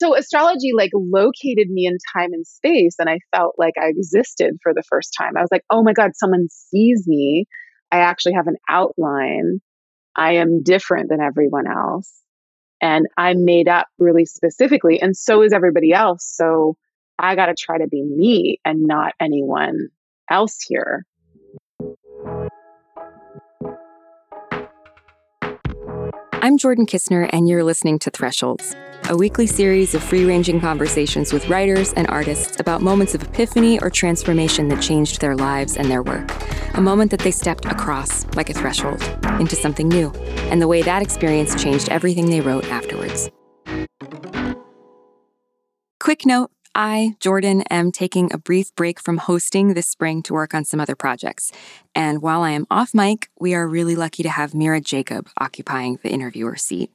So astrology like located me in time and space and I felt like I existed for the first time. I was like, "Oh my god, someone sees me. I actually have an outline. I am different than everyone else." And I'm made up really specifically and so is everybody else. So I got to try to be me and not anyone else here. I'm Jordan Kisner, and you're listening to Thresholds, a weekly series of free ranging conversations with writers and artists about moments of epiphany or transformation that changed their lives and their work. A moment that they stepped across, like a threshold, into something new, and the way that experience changed everything they wrote afterwards. Quick note I, Jordan, am taking a brief break from hosting this spring to work on some other projects. And while I am off mic, we are really lucky to have Mira Jacob occupying the interviewer seat.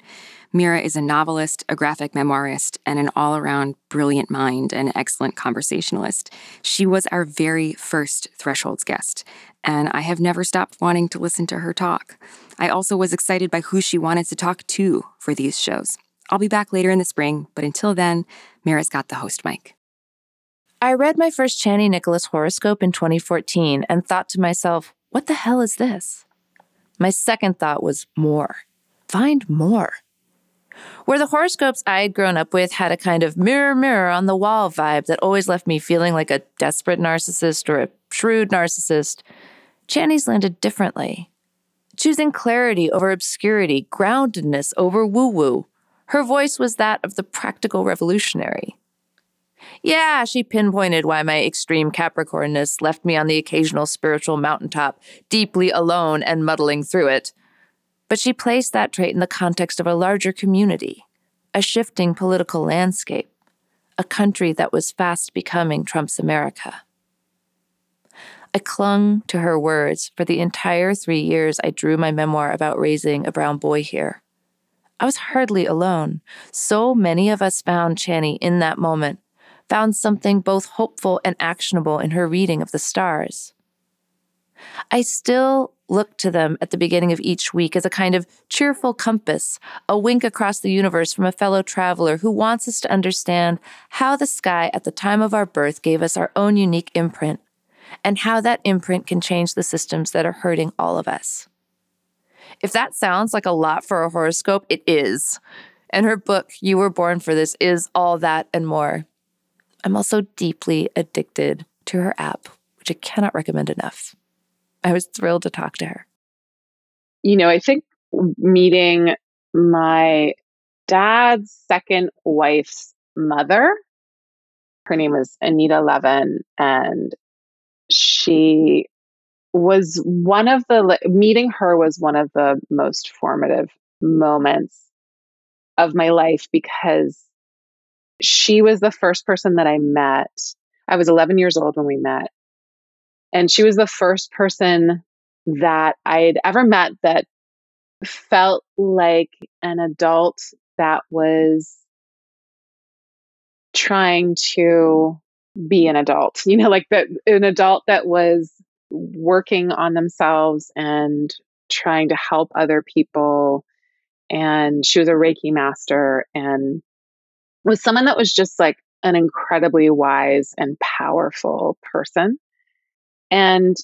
Mira is a novelist, a graphic memoirist, and an all around brilliant mind and excellent conversationalist. She was our very first Thresholds guest, and I have never stopped wanting to listen to her talk. I also was excited by who she wanted to talk to for these shows. I'll be back later in the spring, but until then, Mira's got the host mic. I read my first Chani Nicholas horoscope in 2014 and thought to myself, what the hell is this? My second thought was more. Find more. Where the horoscopes I had grown up with had a kind of mirror, mirror on the wall vibe that always left me feeling like a desperate narcissist or a shrewd narcissist, Chani's landed differently. Choosing clarity over obscurity, groundedness over woo woo, her voice was that of the practical revolutionary. Yeah, she pinpointed why my extreme Capricornness left me on the occasional spiritual mountaintop, deeply alone and muddling through it. But she placed that trait in the context of a larger community, a shifting political landscape, a country that was fast becoming Trump's America. I clung to her words for the entire three years I drew my memoir about raising a brown boy here. I was hardly alone. So many of us found Chani in that moment, found something both hopeful and actionable in her reading of the stars. I still look to them at the beginning of each week as a kind of cheerful compass, a wink across the universe from a fellow traveler who wants us to understand how the sky at the time of our birth gave us our own unique imprint, and how that imprint can change the systems that are hurting all of us. If that sounds like a lot for a horoscope, it is. And her book, You Were Born for This, is all that and more. I'm also deeply addicted to her app, which I cannot recommend enough. I was thrilled to talk to her. You know, I think meeting my dad's second wife's mother, her name was Anita Levin, and she was one of the meeting her was one of the most formative moments of my life because she was the first person that I met. I was 11 years old when we met. And she was the first person that I'd ever met that felt like an adult that was trying to be an adult, you know, like that an adult that was working on themselves and trying to help other people. And she was a Reiki master and was someone that was just like an incredibly wise and powerful person. And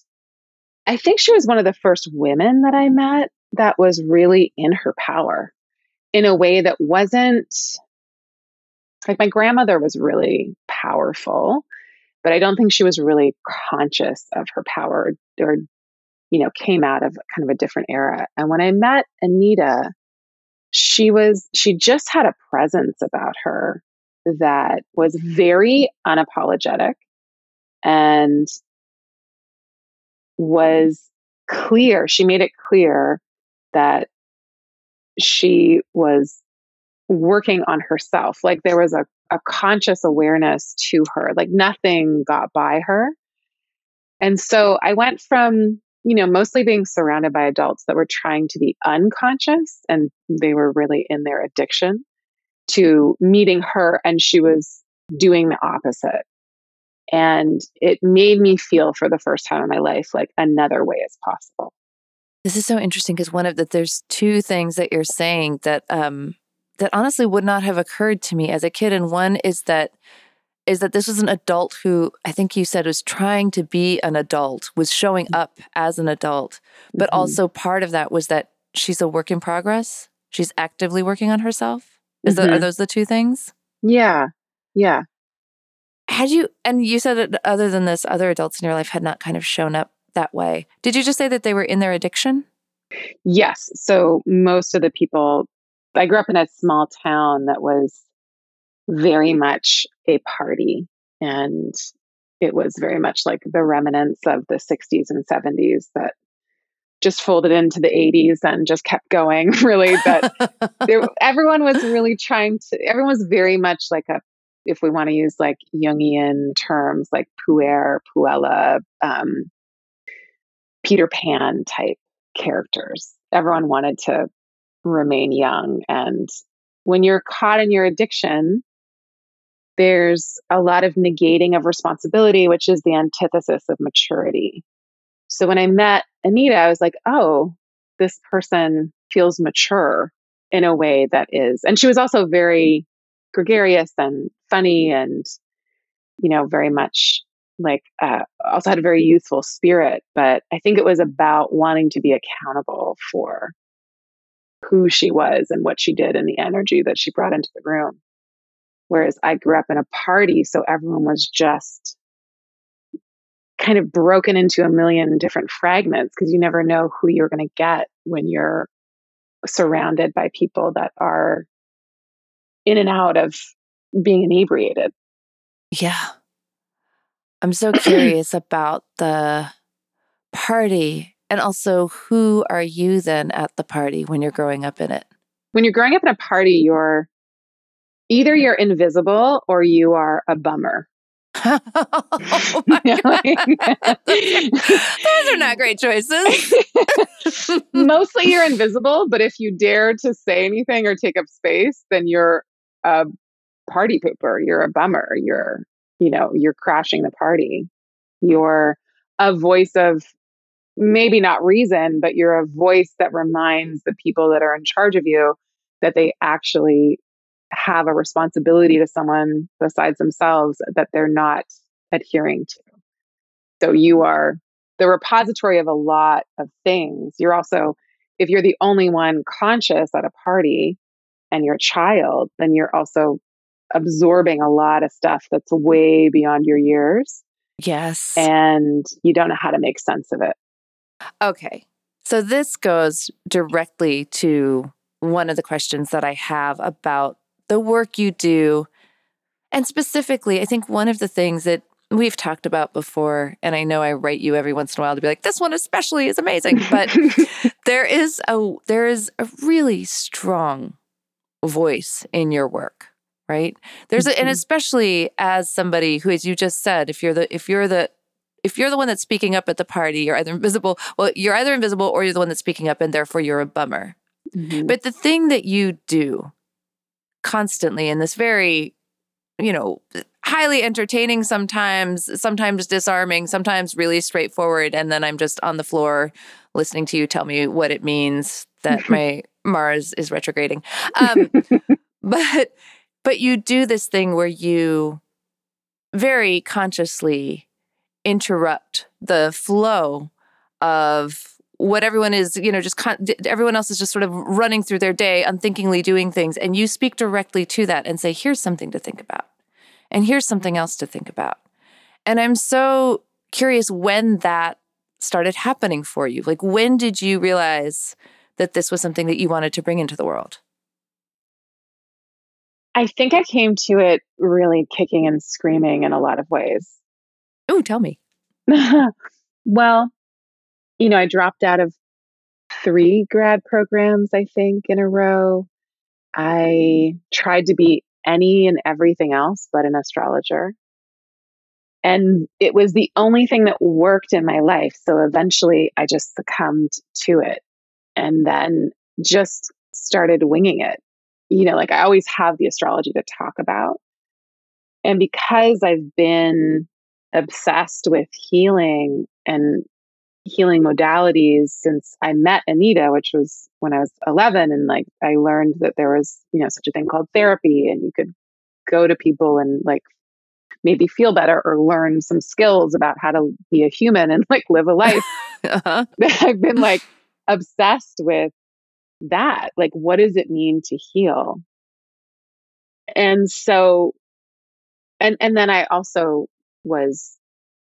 I think she was one of the first women that I met that was really in her power in a way that wasn't like my grandmother was really powerful but I don't think she was really conscious of her power or, you know, came out of kind of a different era. And when I met Anita, she was, she just had a presence about her that was very unapologetic and was clear. She made it clear that she was working on herself. Like there was a a conscious awareness to her. Like nothing got by her. And so I went from, you know, mostly being surrounded by adults that were trying to be unconscious and they were really in their addiction to meeting her and she was doing the opposite. And it made me feel for the first time in my life like another way is possible. This is so interesting because one of the there's two things that you're saying that um that honestly would not have occurred to me as a kid. And one is that is that this was an adult who I think you said was trying to be an adult, was showing mm. up as an adult. But mm-hmm. also part of that was that she's a work in progress. She's actively working on herself. Is mm-hmm. the, are those the two things? Yeah. Yeah. Had you and you said that other than this, other adults in your life had not kind of shown up that way. Did you just say that they were in their addiction? Yes. So most of the people I grew up in a small town that was very much a party and it was very much like the remnants of the 60s and 70s that just folded into the 80s and just kept going really but there, everyone was really trying to everyone was very much like a if we want to use like jungian terms like puer puella um, peter pan type characters. Everyone wanted to remain young and when you're caught in your addiction there's a lot of negating of responsibility, which is the antithesis of maturity. So when I met Anita, I was like, oh, this person feels mature in a way that is, and she was also very gregarious and funny and, you know, very much like, uh, also had a very youthful spirit. But I think it was about wanting to be accountable for who she was and what she did and the energy that she brought into the room. Whereas I grew up in a party, so everyone was just kind of broken into a million different fragments because you never know who you're going to get when you're surrounded by people that are in and out of being inebriated. Yeah. I'm so curious about the party and also who are you then at the party when you're growing up in it? When you're growing up in a party, you're either you're invisible or you are a bummer. oh Those are not great choices. Mostly you're invisible, but if you dare to say anything or take up space, then you're a party pooper. You're a bummer. You're, you know, you're crashing the party. You're a voice of maybe not reason, but you're a voice that reminds the people that are in charge of you that they actually have a responsibility to someone besides themselves that they're not adhering to. So you are the repository of a lot of things. You're also, if you're the only one conscious at a party and you're a child, then you're also absorbing a lot of stuff that's way beyond your years. Yes. And you don't know how to make sense of it. Okay. So this goes directly to one of the questions that I have about the work you do. And specifically, I think one of the things that we've talked about before, and I know I write you every once in a while to be like, this one especially is amazing. But there is a there is a really strong voice in your work, right? There's a, and mm-hmm. especially as somebody who, as you just said, if you're the if you're the if you're the one that's speaking up at the party, you're either invisible. Well, you're either invisible or you're the one that's speaking up, and therefore you're a bummer. Mm-hmm. But the thing that you do constantly in this very, you know, highly entertaining sometimes, sometimes disarming, sometimes really straightforward. And then I'm just on the floor listening to you tell me what it means that my Mars is retrograding. Um, but but you do this thing where you very consciously interrupt the flow of what everyone is, you know, just con- everyone else is just sort of running through their day, unthinkingly doing things. And you speak directly to that and say, here's something to think about. And here's something else to think about. And I'm so curious when that started happening for you. Like, when did you realize that this was something that you wanted to bring into the world? I think I came to it really kicking and screaming in a lot of ways. Oh, tell me. well, you know, I dropped out of three grad programs, I think, in a row. I tried to be any and everything else but an astrologer. And it was the only thing that worked in my life. So eventually I just succumbed to it and then just started winging it. You know, like I always have the astrology to talk about. And because I've been obsessed with healing and healing modalities since I met Anita, which was when I was 11. And like, I learned that there was, you know, such a thing called therapy and you could go to people and like maybe feel better or learn some skills about how to be a human and like live a life. uh-huh. I've been like obsessed with that. Like, what does it mean to heal? And so, and, and then I also was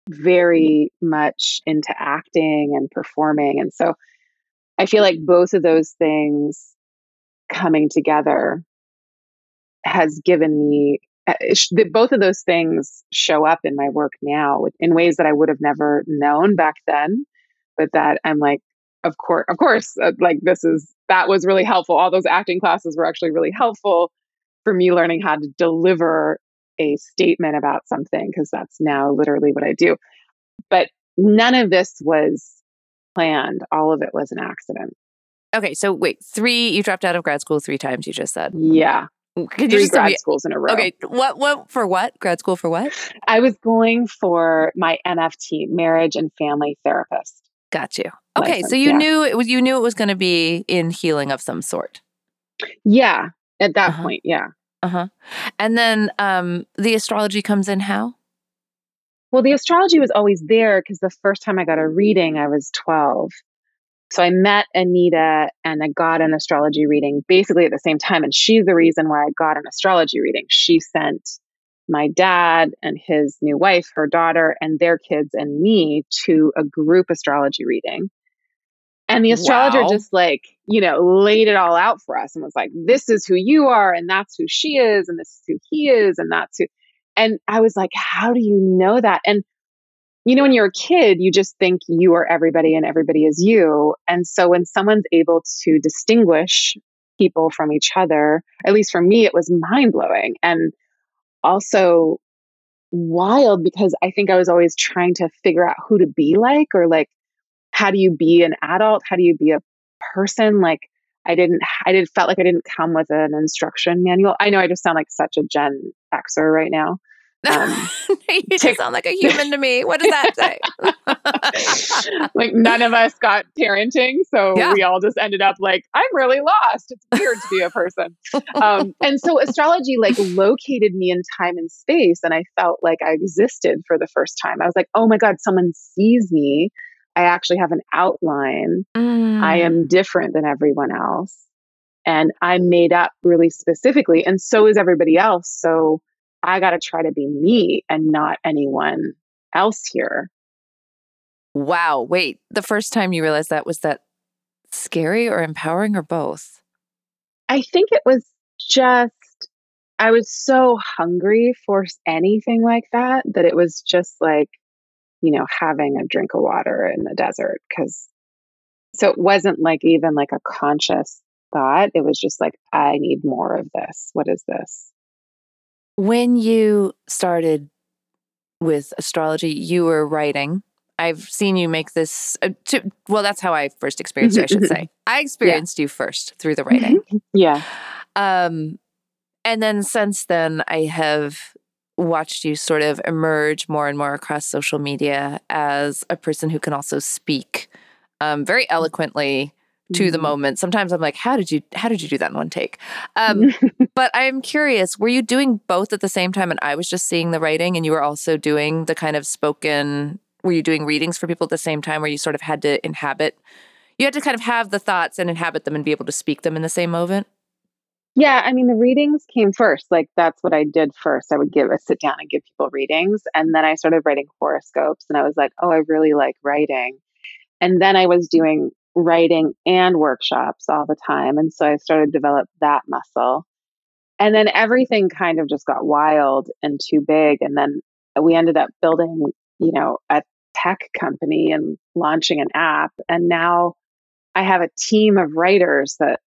very much into acting and performing. And so I feel like both of those things coming together has given me uh, both of those things show up in my work now in ways that I would have never known back then, but that I'm like, of course, of course, uh, like this is that was really helpful. All those acting classes were actually really helpful for me learning how to deliver a statement about something because that's now literally what I do. But none of this was planned. All of it was an accident. Okay, so wait, three you dropped out of grad school three times you just said. Yeah. Could Three grad me, schools in a row. Okay, what what for what? Grad school for what? I was going for my MFT, marriage and family therapist. Got you. Okay, license, so you yeah. knew it was you knew it was going to be in healing of some sort. Yeah, at that uh-huh. point, yeah. Uh-huh. And then um the astrology comes in how? Well, the astrology was always there because the first time I got a reading, I was 12. So I met Anita and I got an astrology reading basically at the same time. And she's the reason why I got an astrology reading. She sent my dad and his new wife, her daughter, and their kids and me to a group astrology reading. And the astrologer wow. just like, you know, laid it all out for us and was like, this is who you are, and that's who she is, and this is who he is, and that's who. And I was like, how do you know that? And you know, when you're a kid, you just think you are everybody and everybody is you. And so when someone's able to distinguish people from each other, at least for me, it was mind blowing and also wild because I think I was always trying to figure out who to be like or like, how do you be an adult? How do you be a person? Like, I didn't, I did felt like I didn't come with an instruction manual. I know I just sound like such a Gen Xer right now. Um, you just sound like a human to me. What does that say? like none of us got parenting, so yeah. we all just ended up like, I'm really lost. It's weird to be a person. Um, and so astrology like located me in time and space, and I felt like I existed for the first time. I was like, oh my god, someone sees me. I actually have an outline. Mm. I am different than everyone else. And I'm made up really specifically. And so is everybody else. So I got to try to be me and not anyone else here. Wow. Wait, the first time you realized that, was that scary or empowering or both? I think it was just, I was so hungry for anything like that that it was just like, you know, having a drink of water in the desert. Cause so it wasn't like even like a conscious thought. It was just like, I need more of this. What is this? When you started with astrology, you were writing. I've seen you make this. Uh, to, well, that's how I first experienced it. I should say I experienced yeah. you first through the writing. yeah. Um, and then since then, I have watched you sort of emerge more and more across social media as a person who can also speak um, very eloquently to mm-hmm. the moment. Sometimes I'm like, how did you how did you do that in one take? Um, but I'm curious, were you doing both at the same time and I was just seeing the writing and you were also doing the kind of spoken were you doing readings for people at the same time where you sort of had to inhabit you had to kind of have the thoughts and inhabit them and be able to speak them in the same moment? Yeah, I mean the readings came first. Like that's what I did first. I would give a sit down and give people readings and then I started writing horoscopes and I was like, "Oh, I really like writing." And then I was doing writing and workshops all the time. And so I started to develop that muscle. And then everything kind of just got wild and too big. And then we ended up building, you know, a tech company and launching an app. And now I have a team of writers that,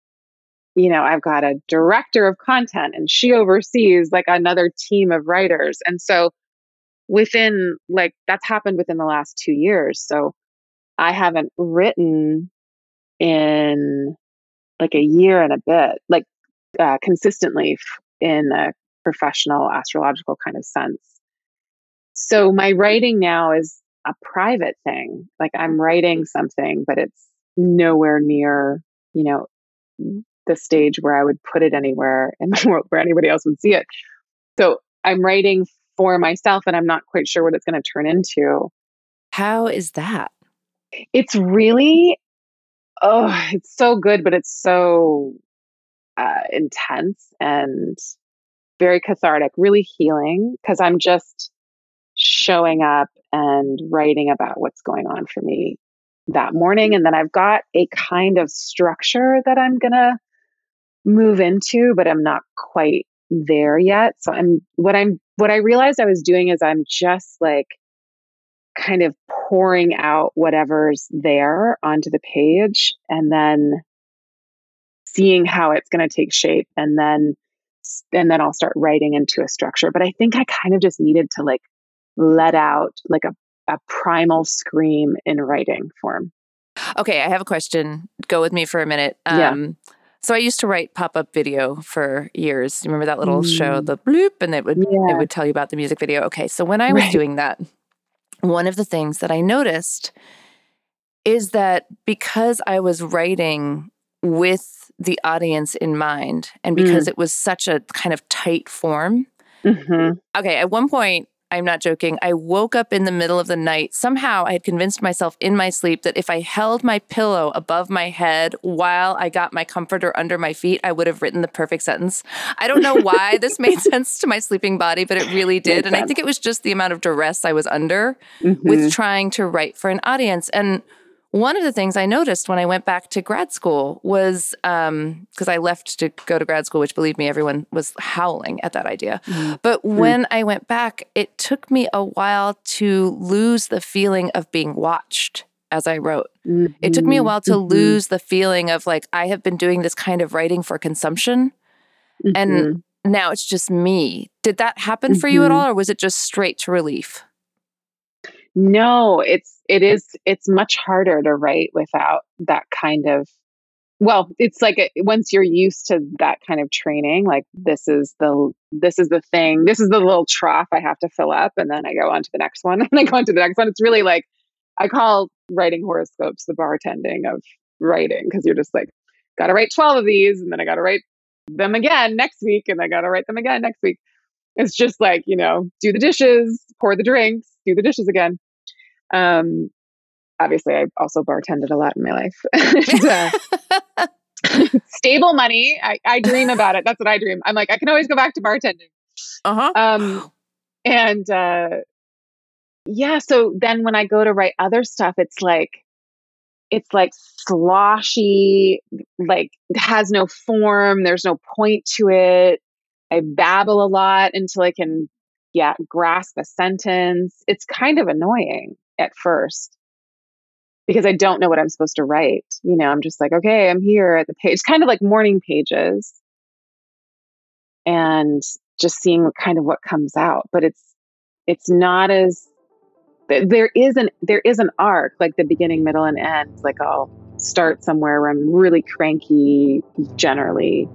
you know, I've got a director of content and she oversees like another team of writers. And so within like that's happened within the last two years. So I haven't written in like a year and a bit, like uh, consistently in a professional astrological kind of sense. So my writing now is a private thing. Like I'm writing something, but it's nowhere near, you know, the stage where I would put it anywhere in the world where anybody else would see it. So I'm writing for myself and I'm not quite sure what it's going to turn into. How is that? It's really, oh, it's so good, but it's so uh, intense and very cathartic, really healing because I'm just showing up and writing about what's going on for me that morning. And then I've got a kind of structure that I'm going to move into, but I'm not quite there yet. So I'm what I'm what I realized I was doing is I'm just like kind of pouring out whatever's there onto the page and then seeing how it's going to take shape and then and then I'll start writing into a structure. But I think I kind of just needed to like let out like a, a primal scream in writing form. Okay, I have a question. Go with me for a minute. Um, yeah. So I used to write pop-up video for years. You remember that little mm. show, the bloop, and it would yeah. it would tell you about the music video. Okay, so when I was right. doing that, one of the things that I noticed is that because I was writing with the audience in mind, and because mm. it was such a kind of tight form. Mm-hmm. Okay, at one point I'm not joking. I woke up in the middle of the night. Somehow I had convinced myself in my sleep that if I held my pillow above my head while I got my comforter under my feet, I would have written the perfect sentence. I don't know why this made sense to my sleeping body, but it really did. And I think it was just the amount of duress I was under mm-hmm. with trying to write for an audience. And one of the things I noticed when I went back to grad school was because um, I left to go to grad school, which believe me, everyone was howling at that idea. Mm-hmm. But when I went back, it took me a while to lose the feeling of being watched as I wrote. Mm-hmm. It took me a while to mm-hmm. lose the feeling of like, I have been doing this kind of writing for consumption. And mm-hmm. now it's just me. Did that happen for you at mm-hmm. all, or was it just straight to relief? No, it's it is it's much harder to write without that kind of well, it's like a, once you're used to that kind of training, like this is the this is the thing, this is the little trough I have to fill up, and then I go on to the next one, and I go on to the next one. It's really like I call writing horoscopes the bartending of writing because you're just like, got to write twelve of these, and then I got to write them again next week, and I got to write them again next week. It's just like you know, do the dishes, pour the drinks, do the dishes again. Um, obviously, I also bartended a lot in my life. and, uh, stable money. I, I dream about it. That's what I dream. I'm like, I can always go back to bartending. Uh huh. Um, and uh, yeah. So then when I go to write other stuff, it's like it's like sloshy, like has no form. There's no point to it. I babble a lot until I can, yeah, grasp a sentence. It's kind of annoying at first because I don't know what I'm supposed to write. You know, I'm just like, okay, I'm here at the page, kind of like morning pages and just seeing kind of what comes out. But it's, it's not as, there is an, there is an arc, like the beginning, middle, and end. Like I'll start somewhere where I'm really cranky generally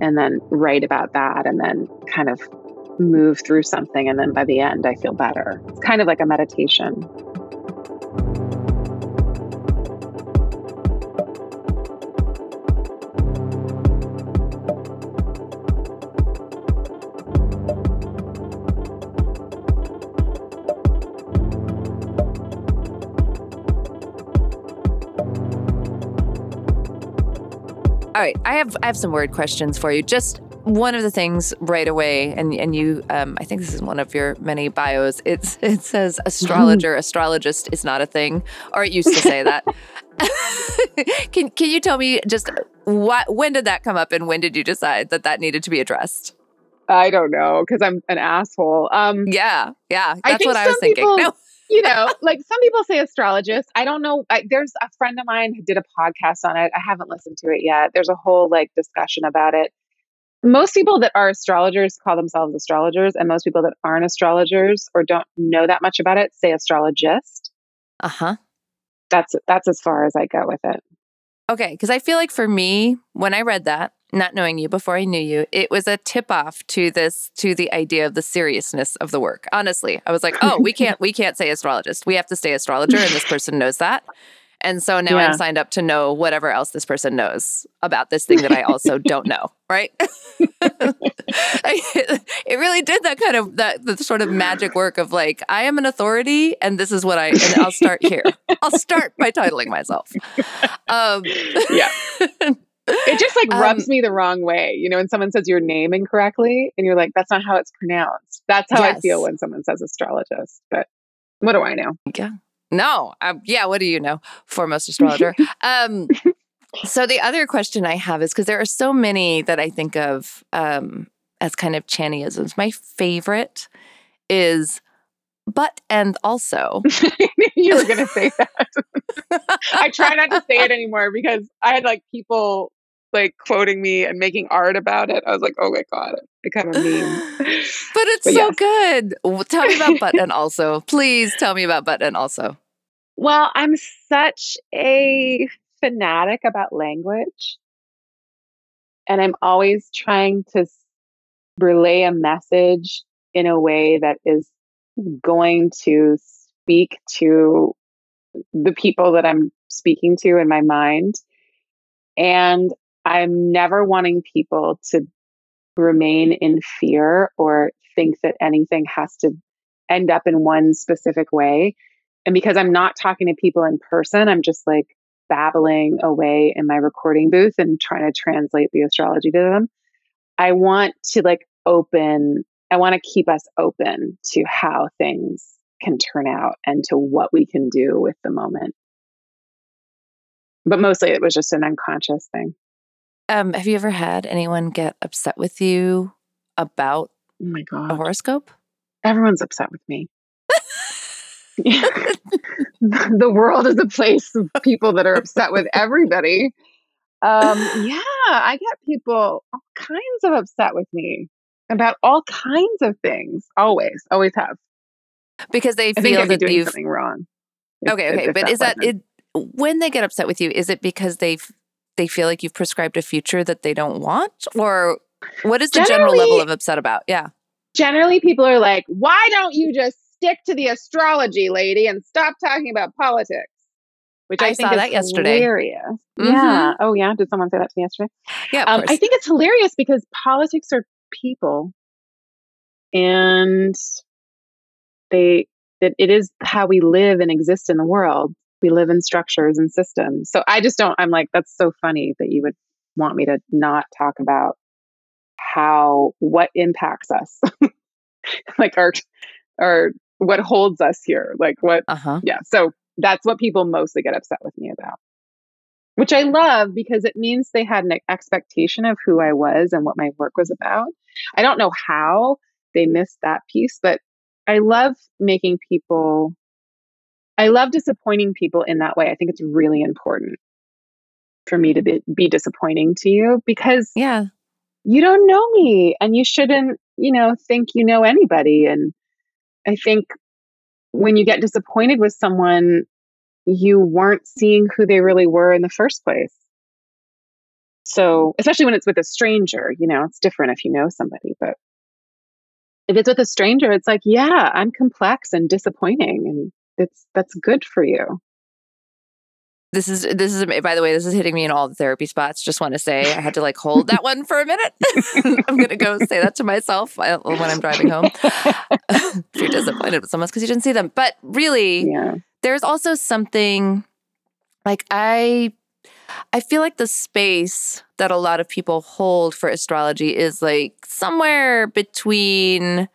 and then write about that and then kind of move through something. And then by the end, I feel better. It's kind of like a meditation. Right, I have I have some word questions for you. Just one of the things right away, and and you, um, I think this is one of your many bios. It's it says astrologer, astrologist is not a thing, or it used to say that. can can you tell me just what when did that come up, and when did you decide that that needed to be addressed? I don't know because I'm an asshole. Um, yeah, yeah, that's what I was thinking. People, no you know, like some people say astrologist. I don't know. I, there's a friend of mine who did a podcast on it. I haven't listened to it yet. There's a whole like discussion about it. Most people that are astrologers call themselves astrologers, and most people that aren't astrologers or don't know that much about it say astrologist. Uh huh. That's that's as far as I go with it. Okay, because I feel like for me, when I read that, not knowing you before I knew you, it was a tip off to this to the idea of the seriousness of the work. Honestly, I was like, oh, we can't we can't say astrologist. We have to stay astrologer, and this person knows that. And so now yeah. I'm signed up to know whatever else this person knows about this thing that I also don't know, right? it really did that kind of that the sort of magic work of like I am an authority and this is what I and I'll start here. I'll start by titling myself. Um, yeah. It just like rubs um, me the wrong way, you know, when someone says your name incorrectly and you're like, that's not how it's pronounced. That's how yes. I feel when someone says astrologist. But what do I know? Yeah. No, um, yeah. What do you know? Foremost astrologer. um, so the other question I have is because there are so many that I think of um, as kind of Chaniisms. My favorite is but and also. you were going to say that. I try not to say it anymore because I had like people like quoting me and making art about it. I was like, oh my God, it kind of meme. but it's but so yes. good. Tell me about but and also. Please tell me about but and also. Well, I'm such a fanatic about language. And I'm always trying to relay a message in a way that is going to speak to the people that I'm speaking to in my mind. And I'm never wanting people to remain in fear or think that anything has to end up in one specific way. And because I'm not talking to people in person, I'm just like babbling away in my recording booth and trying to translate the astrology to them. I want to like open, I want to keep us open to how things can turn out and to what we can do with the moment. But mostly it was just an unconscious thing. Um, have you ever had anyone get upset with you about oh my God. a horoscope? Everyone's upset with me. the world is a place of people that are upset with everybody. Um, yeah, I get people all kinds of upset with me about all kinds of things. Always, always have. Because they feel that you've doing something wrong. If, okay, okay, but is that it? When they get upset with you, is it because they they feel like you've prescribed a future that they don't want, or what is the general level of upset about? Yeah. Generally, people are like, "Why don't you just stick to the astrology, lady, and stop talking about politics. Which I, I think saw that yesterday. Hilarious. Mm-hmm. Yeah. Oh, yeah. Did someone say that to me yesterday? Yeah. Um, I think it's hilarious because politics are people, and they that it is how we live and exist in the world. We live in structures and systems. So I just don't. I'm like, that's so funny that you would want me to not talk about how what impacts us like our our what holds us here like what uh-huh. yeah so that's what people mostly get upset with me about which i love because it means they had an expectation of who i was and what my work was about i don't know how they missed that piece but i love making people i love disappointing people in that way. I think it's really important for me to be, be disappointing to you because yeah. you don't know me and you shouldn't you know think you know anybody. And I think when you get disappointed with someone, you weren't seeing who they really were in the first place. So, especially when it's with a stranger, you know, it's different if you know somebody, but if it's with a stranger, it's like, yeah, I'm complex and disappointing and it's that's good for you. This is this is by the way, this is hitting me in all the therapy spots. Just want to say I had to like hold that one for a minute. I'm gonna go say that to myself when I'm driving home. if you're disappointed with someone because you didn't see them, but really, yeah. there's also something like I I feel like the space that a lot of people hold for astrology is like somewhere between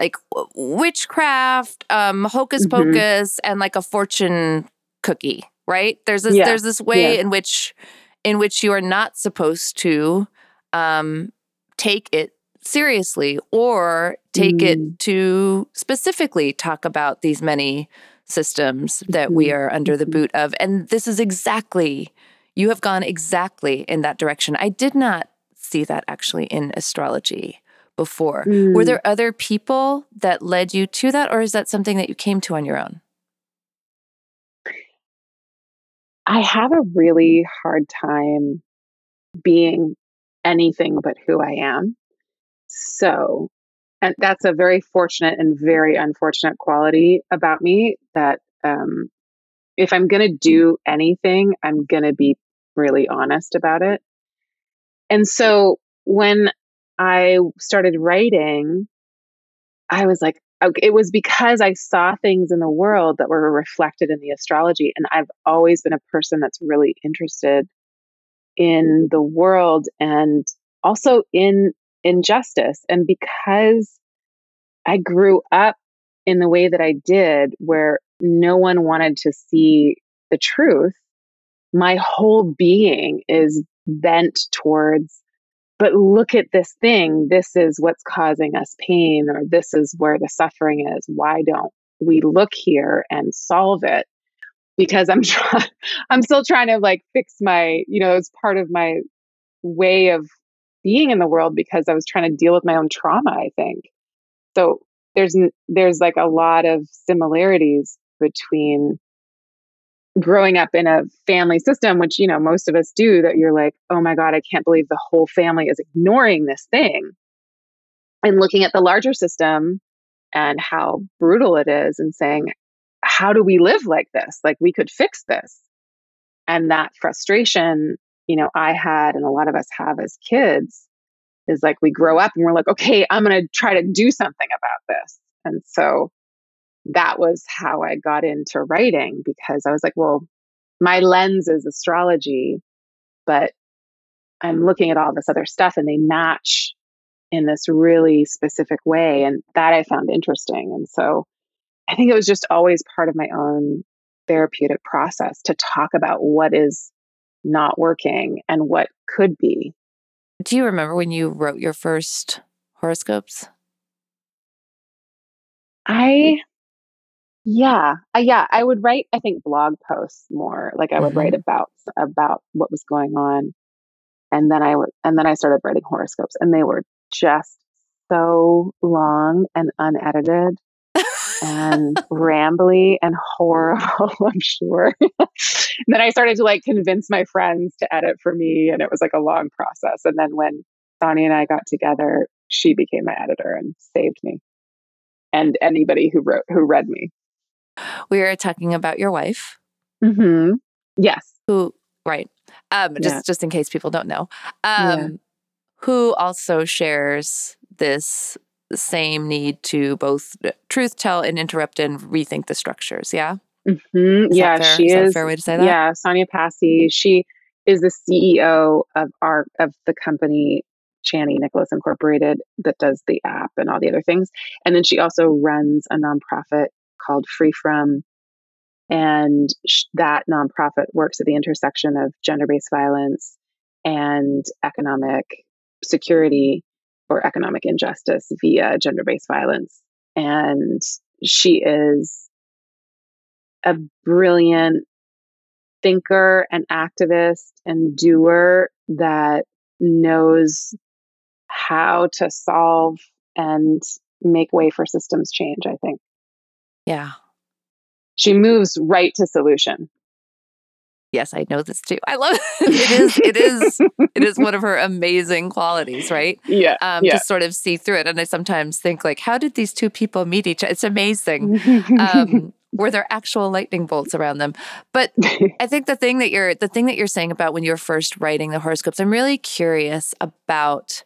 like witchcraft, um, hocus mm-hmm. pocus, and like a fortune cookie right? There's this yeah. there's this way yeah. in which in which you are not supposed to um, take it seriously or take mm. it to specifically talk about these many systems that we mm-hmm. are under the mm-hmm. boot of. And this is exactly, you have gone exactly in that direction. I did not see that actually in astrology before. Mm. Were there other people that led you to that, or is that something that you came to on your own? I have a really hard time being anything but who I am. So, and that's a very fortunate and very unfortunate quality about me that um, if I'm going to do anything, I'm going to be really honest about it. And so when I started writing, I was like, it was because I saw things in the world that were reflected in the astrology. And I've always been a person that's really interested in the world and also in injustice. And because I grew up in the way that I did, where no one wanted to see the truth, my whole being is bent towards but look at this thing. This is what's causing us pain, or this is where the suffering is. Why don't we look here and solve it? Because I'm I'm still trying to like fix my, you know, it's part of my way of being in the world because I was trying to deal with my own trauma, I think. So there's there's like a lot of similarities between growing up in a family system, which, you know, most of us do, that you're like, oh my God, I can't believe the whole family is ignoring this thing. And looking at the larger system and how brutal it is and saying, how do we live like this? Like we could fix this. And that frustration, you know, I had and a lot of us have as kids is like we grow up and we're like, okay, I'm going to try to do something about this. And so that was how I got into writing because I was like, well, my lens is astrology, but I'm looking at all this other stuff and they match in this really specific way. And that I found interesting. And so I think it was just always part of my own therapeutic process to talk about what is not working and what could be. Do you remember when you wrote your first horoscopes? I yeah, uh, yeah. I would write, I think, blog posts more. Like I would write Mhm. about about what was going on, and then I would, and then I started writing horoscopes, and they were just so long and unedited and rambly and horrible. I'm sure. and then I started to like convince my friends to edit for me, and it was like a long process. And then when Sonya and I got together, she became my editor and saved me, and anybody who wrote who read me. We are talking about your wife, Mm-hmm. Yes. who, right? Um, just Yeah. just in case people don't know, Yeah. um, who also shares this same need to both truth tell and interrupt and rethink the structures. Yeah, Mm-hmm. Yeah, fair? she is that a is. fair way to say that? Yeah, Sonya Passi. She is the CEO of our of the company Chani Nicholas Incorporated that does the app and all the other things. And then she also runs a nonprofit called FreeFrom, and sh- that nonprofit works at the intersection of gender based violence and economic security or economic injustice via gender based violence. And she is a brilliant thinker and activist and doer that knows how to solve and make way for systems change, I think. Yeah. She moves right to solution. Yes, I know this too. I love it. it. Is it is it is one of her amazing qualities, right? Yeah. Um, yeah. to sort of see through it. And I sometimes think like, how did these two people meet each other? It's amazing. Um, were there actual lightning bolts around them? But I think the thing that you're the thing that you're saying about when you were first writing the horoscopes, I'm really curious about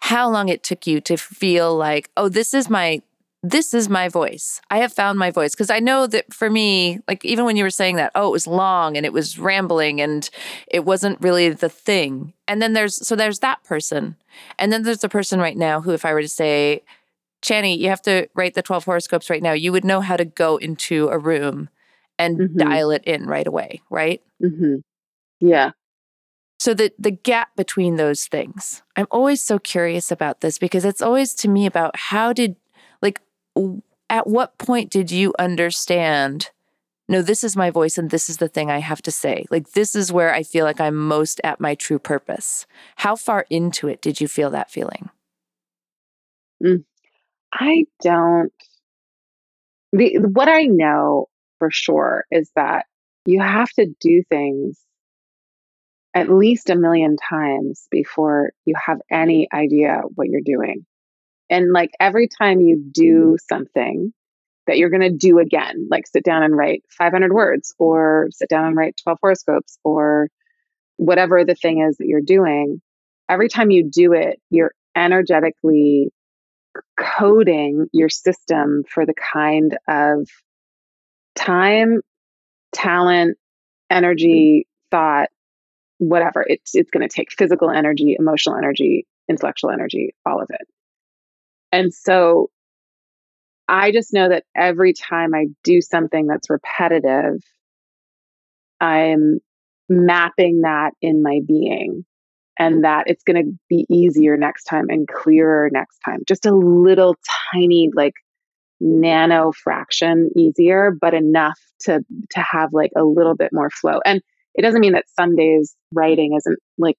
how long it took you to feel like, oh, this is my this is my voice. I have found my voice because I know that for me, like even when you were saying that, oh, it was long and it was rambling and it wasn't really the thing. And then there's so there's that person. And then there's the person right now who if I were to say, Chani, you have to write the 12 horoscopes right now, you would know how to go into a room and Mhm. dial it in right away, right? Mm-hmm. Yeah. So the the gap between those things. I'm always so curious about this because it's always to me about how did at what point did you understand no this is my voice and this is the thing I have to say. Like this is where I feel like I'm most at my true purpose. How far into it did you feel that feeling? Mm. I don't. The what I know for sure is that you have to do things at least a million times before you have any idea what you're doing. And like every time you do something that you're going to do again, like sit down and write 500 words or sit down and write 12 horoscopes or whatever the thing is that you're doing, every time you do it, you're energetically coding your system for the kind of time, talent, energy, thought, whatever it's it's going to take physical energy, emotional energy, intellectual energy, all of it. And so I just know that every time I do something that's repetitive, I'm mapping that in my being and that it's going to be easier next time and clearer next time. Just a little tiny, like nano fraction easier, but enough to to have like a little bit more flow. And it doesn't mean that some days writing isn't like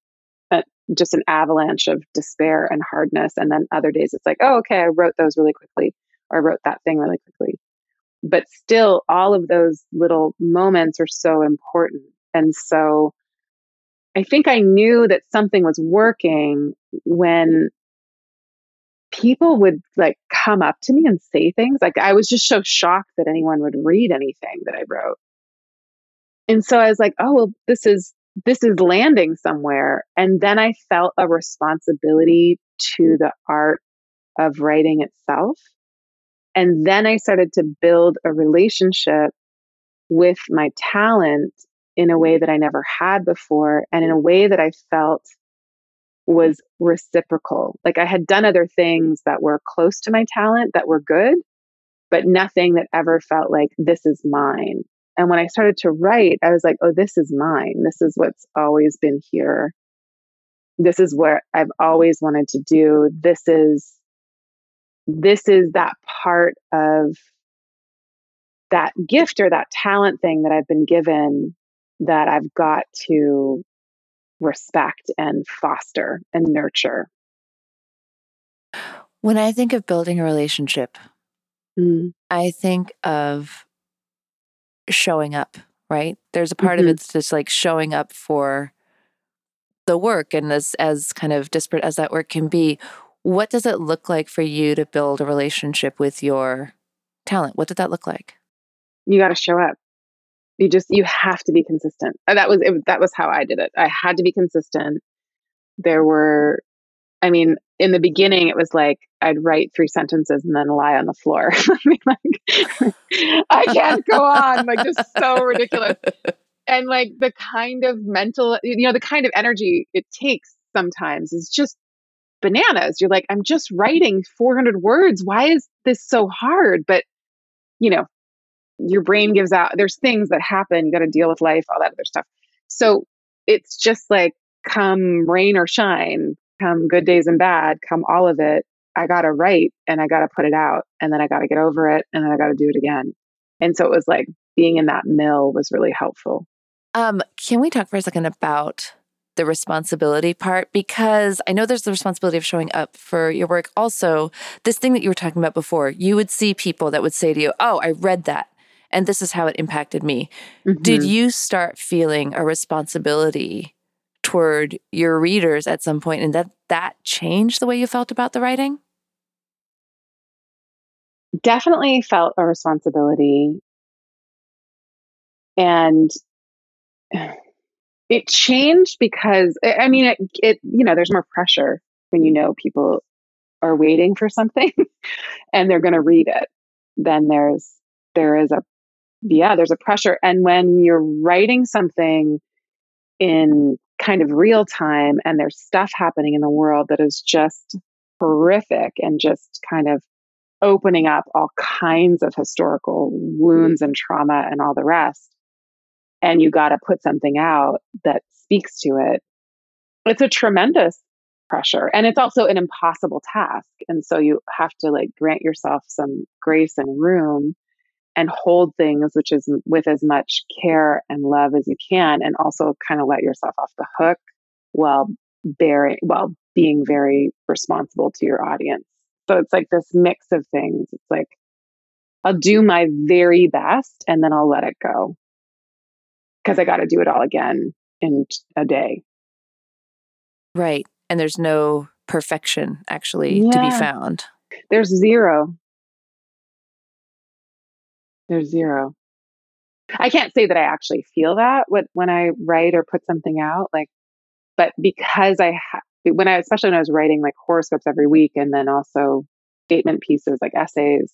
just an avalanche of despair and hardness, and then other days it's like, oh, okay, I wrote those really quickly, or I wrote that thing really quickly. But still, all of those little moments are so important. And so I think I knew that something was working when people would like come up to me and say things. Like I was just so shocked that anyone would read anything that I wrote. And so I was like, oh, well, this is this is landing somewhere. And then I felt a responsibility to the art of writing itself. And then I started to build a relationship with my talent in a way that I never had before and in a way that I felt was reciprocal. Like I had done other things that were close to my talent that were good, but nothing that ever felt like this is mine. And when I started to write, I was like, oh, this is mine. This is what's always been here. This is what I've always wanted to do. This is this is that part of that gift or that talent thing that I've been given that I've got to respect and foster and nurture. When I think of building a relationship, mm. I think of showing up, right? There's a part mm-hmm. of it's just like showing up for the work and as as kind of disparate as that work can be, what does it look like for you to build a relationship with your talent? What did that look like? You got to show up you just you have to be consistent that was it, that was how i did it i had to be consistent there were i mean in the beginning it was like i'd write three sentences and then lie on the floor. I like, i can't go on like just so ridiculous. And like the kind of mental you know the kind of energy it takes sometimes is just bananas. You're like i'm just writing 400 words. Why is this so hard? But you know your brain gives out there's things that happen. You got to deal with life all that other stuff. So it's just like come rain or shine come good days and bad come all of it i got to write and i got to put it out and then i got to get over it and then i got to do it again and so it was like being in that mill was really helpful um can we talk for a second about the responsibility part because I know there's the responsibility of showing up for your work. Also, this thing that you were talking about before, you would see people that would say to you, Oh, I read that and this is how it impacted me. Mm-hmm. Did you start feeling a responsibility toward your readers at some point and that that changed the way you felt about the writing? Definitely felt a responsibility. And it changed because I mean it, it you know there's more pressure when you know people are waiting for something and they're going to read it then there's there is a yeah, there's a pressure. And when you're writing something in kind of real time and there's stuff happening in the world that is just horrific and just kind of opening up all kinds of historical mm-hmm. wounds and trauma and all the rest, and you got to put something out that speaks to it, it's a tremendous pressure. And it's also an impossible task. And so you have to like grant yourself some grace and room and hold things which is with as much care and love as you can and also kind of let yourself off the hook while bearing while being very responsible to your audience so it's like this mix of things it's like i'll do my very best and then i'll let it go because i got to do it all again in a day Right. And there's no perfection actually yeah. to be found. There's zero. There's zero. I can't say that I actually feel that when I write or put something out, like, but because I ha- when I, especially when I was writing like horoscopes every week and then also statement pieces like essays,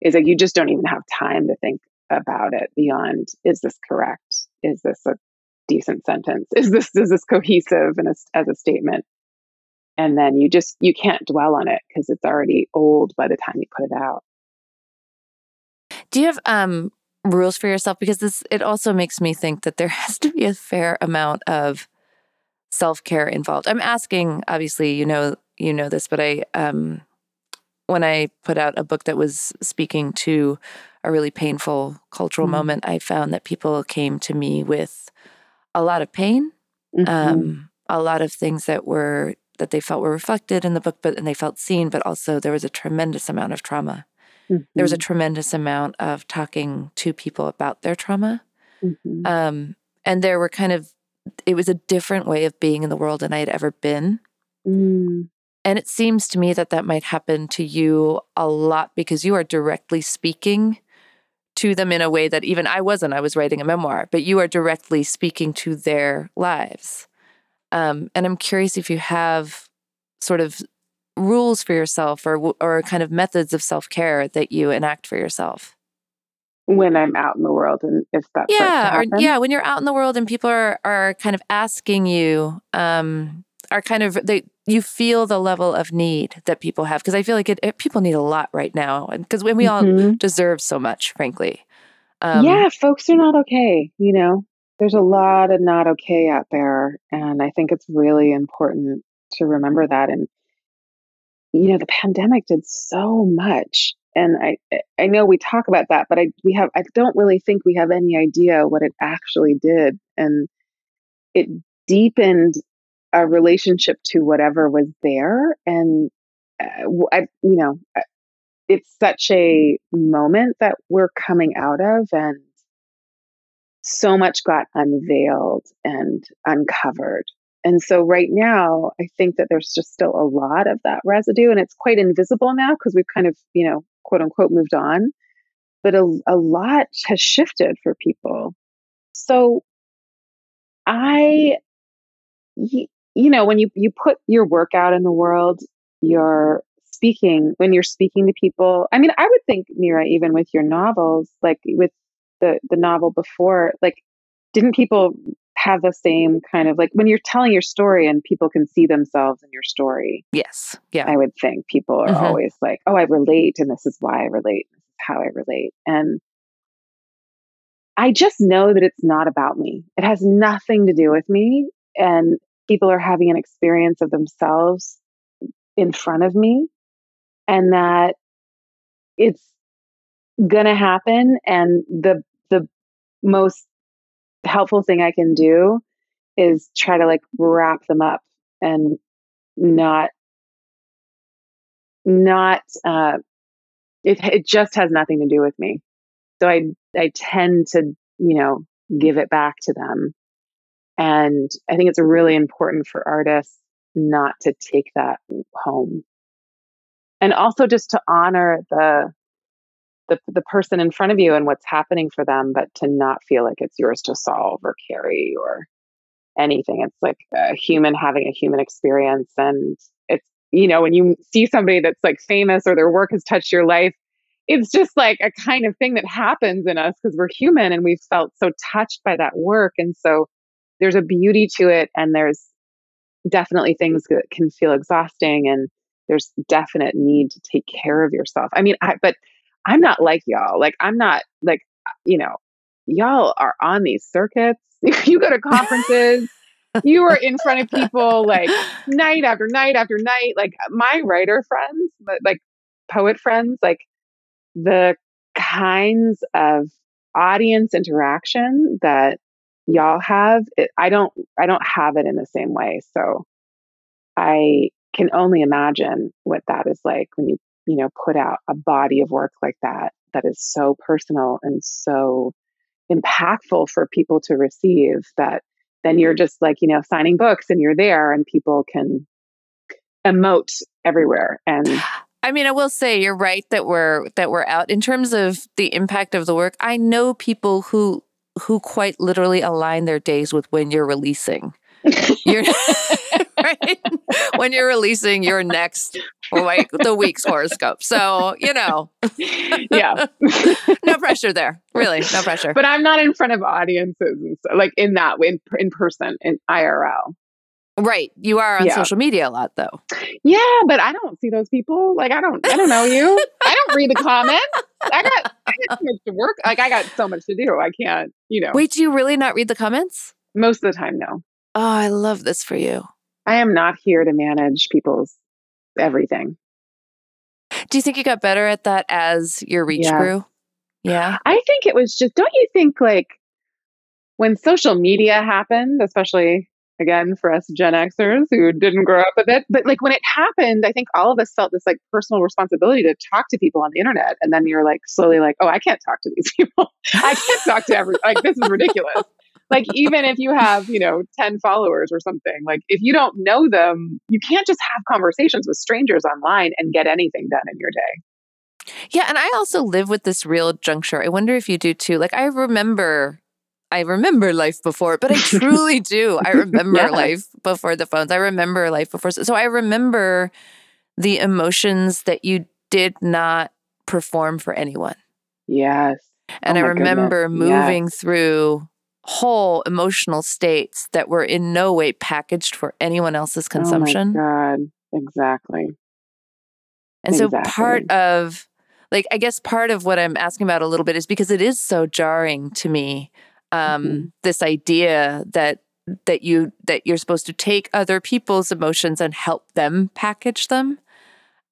is like you just don't even have time to think about it beyond is this correct? Is this a decent sentence? Is this is this cohesive and as a statement? And then you just you can't dwell on it because it's already old by the time you put it out. Do you have um rules for yourself because this it also makes me think that there has to be a fair amount of self-care involved. I'm asking obviously you know you know this but I um when I put out a book that was speaking to a really painful cultural mm-hmm. moment, I found that people came to me with a lot of pain, mm-hmm. um, a lot of things that were that they felt were reflected in the book, but and they felt seen, but also there was a tremendous amount of trauma. Mm-hmm. There was a tremendous amount of talking to people about their trauma, mm-hmm. um, and there were kind of it was a different way of being in the world than I had ever been. Mm. And it seems to me that that might happen to you a lot because you are directly speaking to them in a way that even I wasn't. I was writing a memoir, but you are directly speaking to their lives. Um, and I'm curious if you have sort of rules for yourself or or kind of methods of self care that you enact for yourself when I'm out in the world and if that yeah or yeah when you're out in the world and people are are kind of asking you um are kind of they you feel the level of need that people have because I feel like it, it, people need a lot right now because when we mm-hmm. all deserve so much, frankly. Um, yeah, folks are not okay. You know, there's a lot of not okay out there, and I think it's really important to remember that. And you know, the pandemic did so much, and I I know we talk about that, but I we have I don't really think we have any idea what it actually did, and it deepened a relationship to whatever was there and uh, I, you know uh, it's such a moment that we're coming out of and so much got unveiled and uncovered and so right now i think that there's just still a lot of that residue and it's quite invisible now because we've kind of you know quote unquote moved on. But a, a lot has shifted for people. So i you know, when you, you put your work out in the world, you're speaking, when you're speaking to people, I mean, I would think, Mira, even with your novels, like with the, the novel before, like, didn't people have the same kind of like when you're telling your story and people can see themselves in your story? Yes. Yeah. I would think people are mm-hmm. always like, oh, I relate, and this is why I relate, this is how I relate. And I just know that it's not about me. It has nothing to do with me. And people are having an experience of themselves in front of me and that it's going to happen and the the most helpful thing i can do is try to like wrap them up and not not uh it it just has nothing to do with me so i i tend to you know give it back to them and I think it's really important for artists not to take that home. And also just to honor the the, the person in front of you and what's happening for them, but to not feel like it's yours to solve or carry or anything. It's like a human having a human experience. And it's, you know, when you see somebody that's like famous or their work has touched your life, it's just like a kind of thing that happens in us because we're human and we've felt so touched by that work. And so there's a beauty to it and there's definitely things that can feel exhausting and there's definite need to take care of yourself. I mean, I, but I'm not like y'all. Like I'm not like uh, you know, y'all are on these circuits. you go to conferences. you are in front of people like night after night after night. Like uh, my writer friends, like poet friends, like the kinds of audience interaction that y'all have it, i don't i don't have it in the same way so i can only imagine what that is like when you you know put out a body of work like that that is so personal and so impactful for people to receive that then you're just like, you know, signing books and you're there and people can emote everywhere. And I mean, I will say you're right that we're that we're out in terms of the impact of the work. I know people who who quite literally align their days with when you're releasing. You're right when you're releasing your next like the week's horoscope. So you know, yeah, no pressure there. Really, no pressure. But I'm not in front of audiences and so, like in that in in person in IRL. Right. You are on Yeah. social media a lot though. Yeah, but I don't see those people. Like I don't I don't know you. I don't read the comments. I got I got so much to work. Like I got so much to do. I can't, you know. Wait, do you really not read the comments? Most of the time no. Oh, I love this for you. I am not here to manage people's everything. Do you think you got better at that as your reach Yeah. grew? Yeah. I think it was just don't you think like when social media happened, especially again for us Gen Xers who didn't grow up with it, but like when it happened, I think all of us felt this like personal responsibility to talk to people on the internet. And then you're like slowly like, oh, I can't talk to these people. I can't talk to every like this is ridiculous. Like even if you have, you know, 10 followers or something, like if you don't know them, you can't just have conversations with strangers online and get anything done in your day. Yeah, and I also live with this real juncture. I wonder if you do too. Like I remember I remember life before, but I truly do. I remember Yeah. life before the phones. I remember life before. So I remember the emotions that you did not perform for anyone. Yes. And Oh I my goodness. remember Yes. moving through whole emotional states that were in no way packaged for anyone else's consumption. Oh my God. Exactly. And so part of like I guess part of what I'm asking about a little bit is because it is so jarring to me um Mhm. this idea that that you that you're supposed to take other people's emotions and help them package them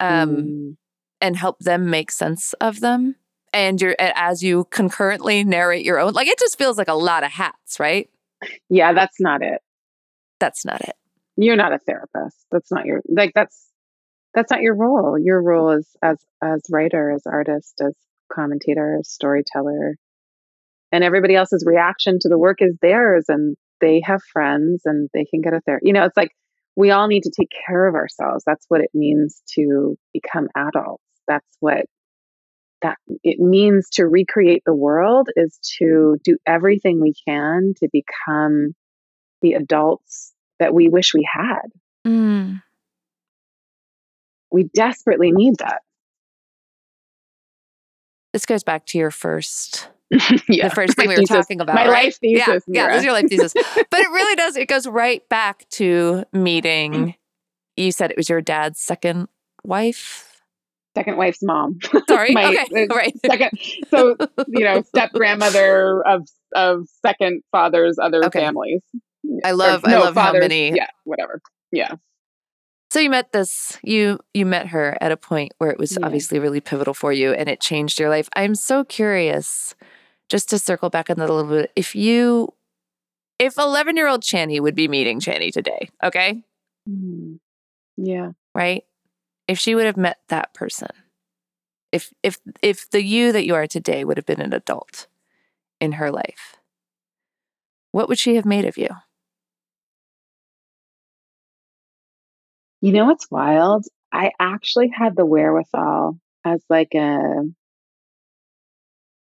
um Mm. and help them make sense of them and you're as you concurrently narrate your own like it just feels like a lot of hats right Yeah, that's not it. that's not it You're not a therapist. That's not your like that's that's not your role. Your role is as as writer, as artist, as commentator, as storyteller. And everybody else's reaction to the work is theirs and they have friends and they can get a therapist. You know, it's like we all need to take care of ourselves. That's what it means to become adults. That's what that it means to recreate the world is to do everything we can to become the adults that we wish we had. Mm. We desperately need that. this goes back to your first yeah. the first thing My we were thesis. talking about. My right? life thesis. Yeah, yeah, Mira. this is your life thesis. but it really does. It goes right back to meeting. You said it was your dad's second wife. Second wife's mom. Sorry. My- okay. uh, Right. Second, so you know, step grandmother of of second father's other Okay. families. I Or, love. I no, love how many. Yeah, whatever. Yeah. So you met this. You you met her at a point where it was Yeah. obviously really pivotal for you, and it changed your life. I'm so curious. Just to circle back on that a little bit, if you, if 11 year old Chani would be meeting Chani today, okay, Mm. Yeah. right? If she would have met that person, if if if the you that you are today would have been an adult in her life, what would she have made of you? You know what's wild? I actually had the wherewithal as like a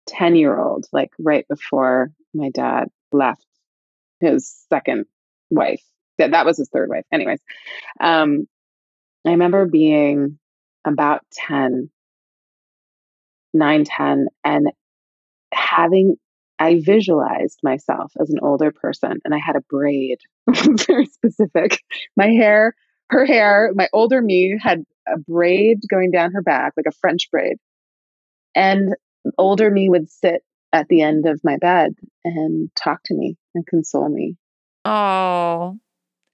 10 year old, like right before my dad left his second wife. That, that was his third wife. Anyways, um, I remember being about 10, 9, 10, and having, I visualized myself as an older person and I had a braid, very specific. My hair her hair, my older me had a braid going down her back, like a French braid. And older me would sit at the end of my bed and talk to me and console me. Oh,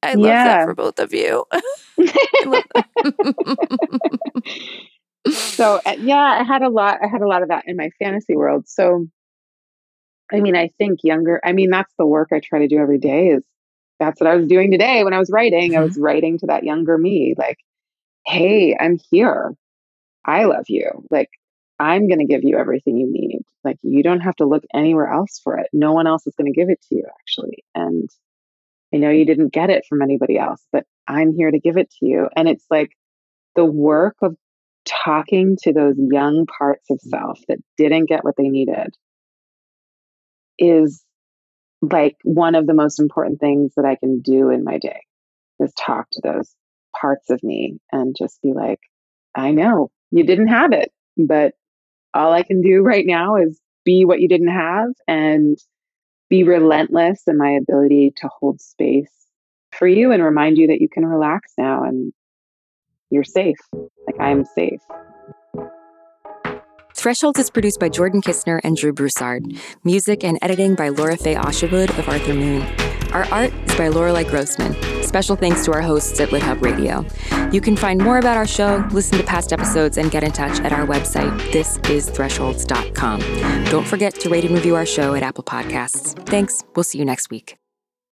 I love Yeah. that for both of you. I love that. so uh, yeah, I had a lot. I had a lot of that in my fantasy world. So, I mean, I think younger. I mean, that's the work I try to do every day. Is that's what I was doing today when I was writing. I was writing to that younger me, like, "Hey, I'm here. I love you. Like, I'm going to give you everything you need. Like, you don't have to look anywhere else for it. No one else is going to give it to you, actually. And I know you didn't get it from anybody else, but I'm here to give it to you. And it's like the work of talking to those young parts of self that didn't get what they needed is like one of the most important things that I can do in my day is talk to those parts of me and just be like, I know you didn't have it, but all I can do right now is be what you didn't have and be relentless in my ability to hold space for you and remind you that you can relax now and you're safe. Like I'm safe. Thresholds is produced by Jordan Kisner and Drew Broussard. Music and editing by Lora-Faye Åshuvud of Arthur Moon. Our art is by Lorelei Grossman. Special thanks to our hosts at LitHub Radio. You can find more about our show, listen to past episodes, and get in touch at our website, thisisthresholds.com. Don't forget to rate and review our show at Apple Podcasts. Thanks. We'll see you next week.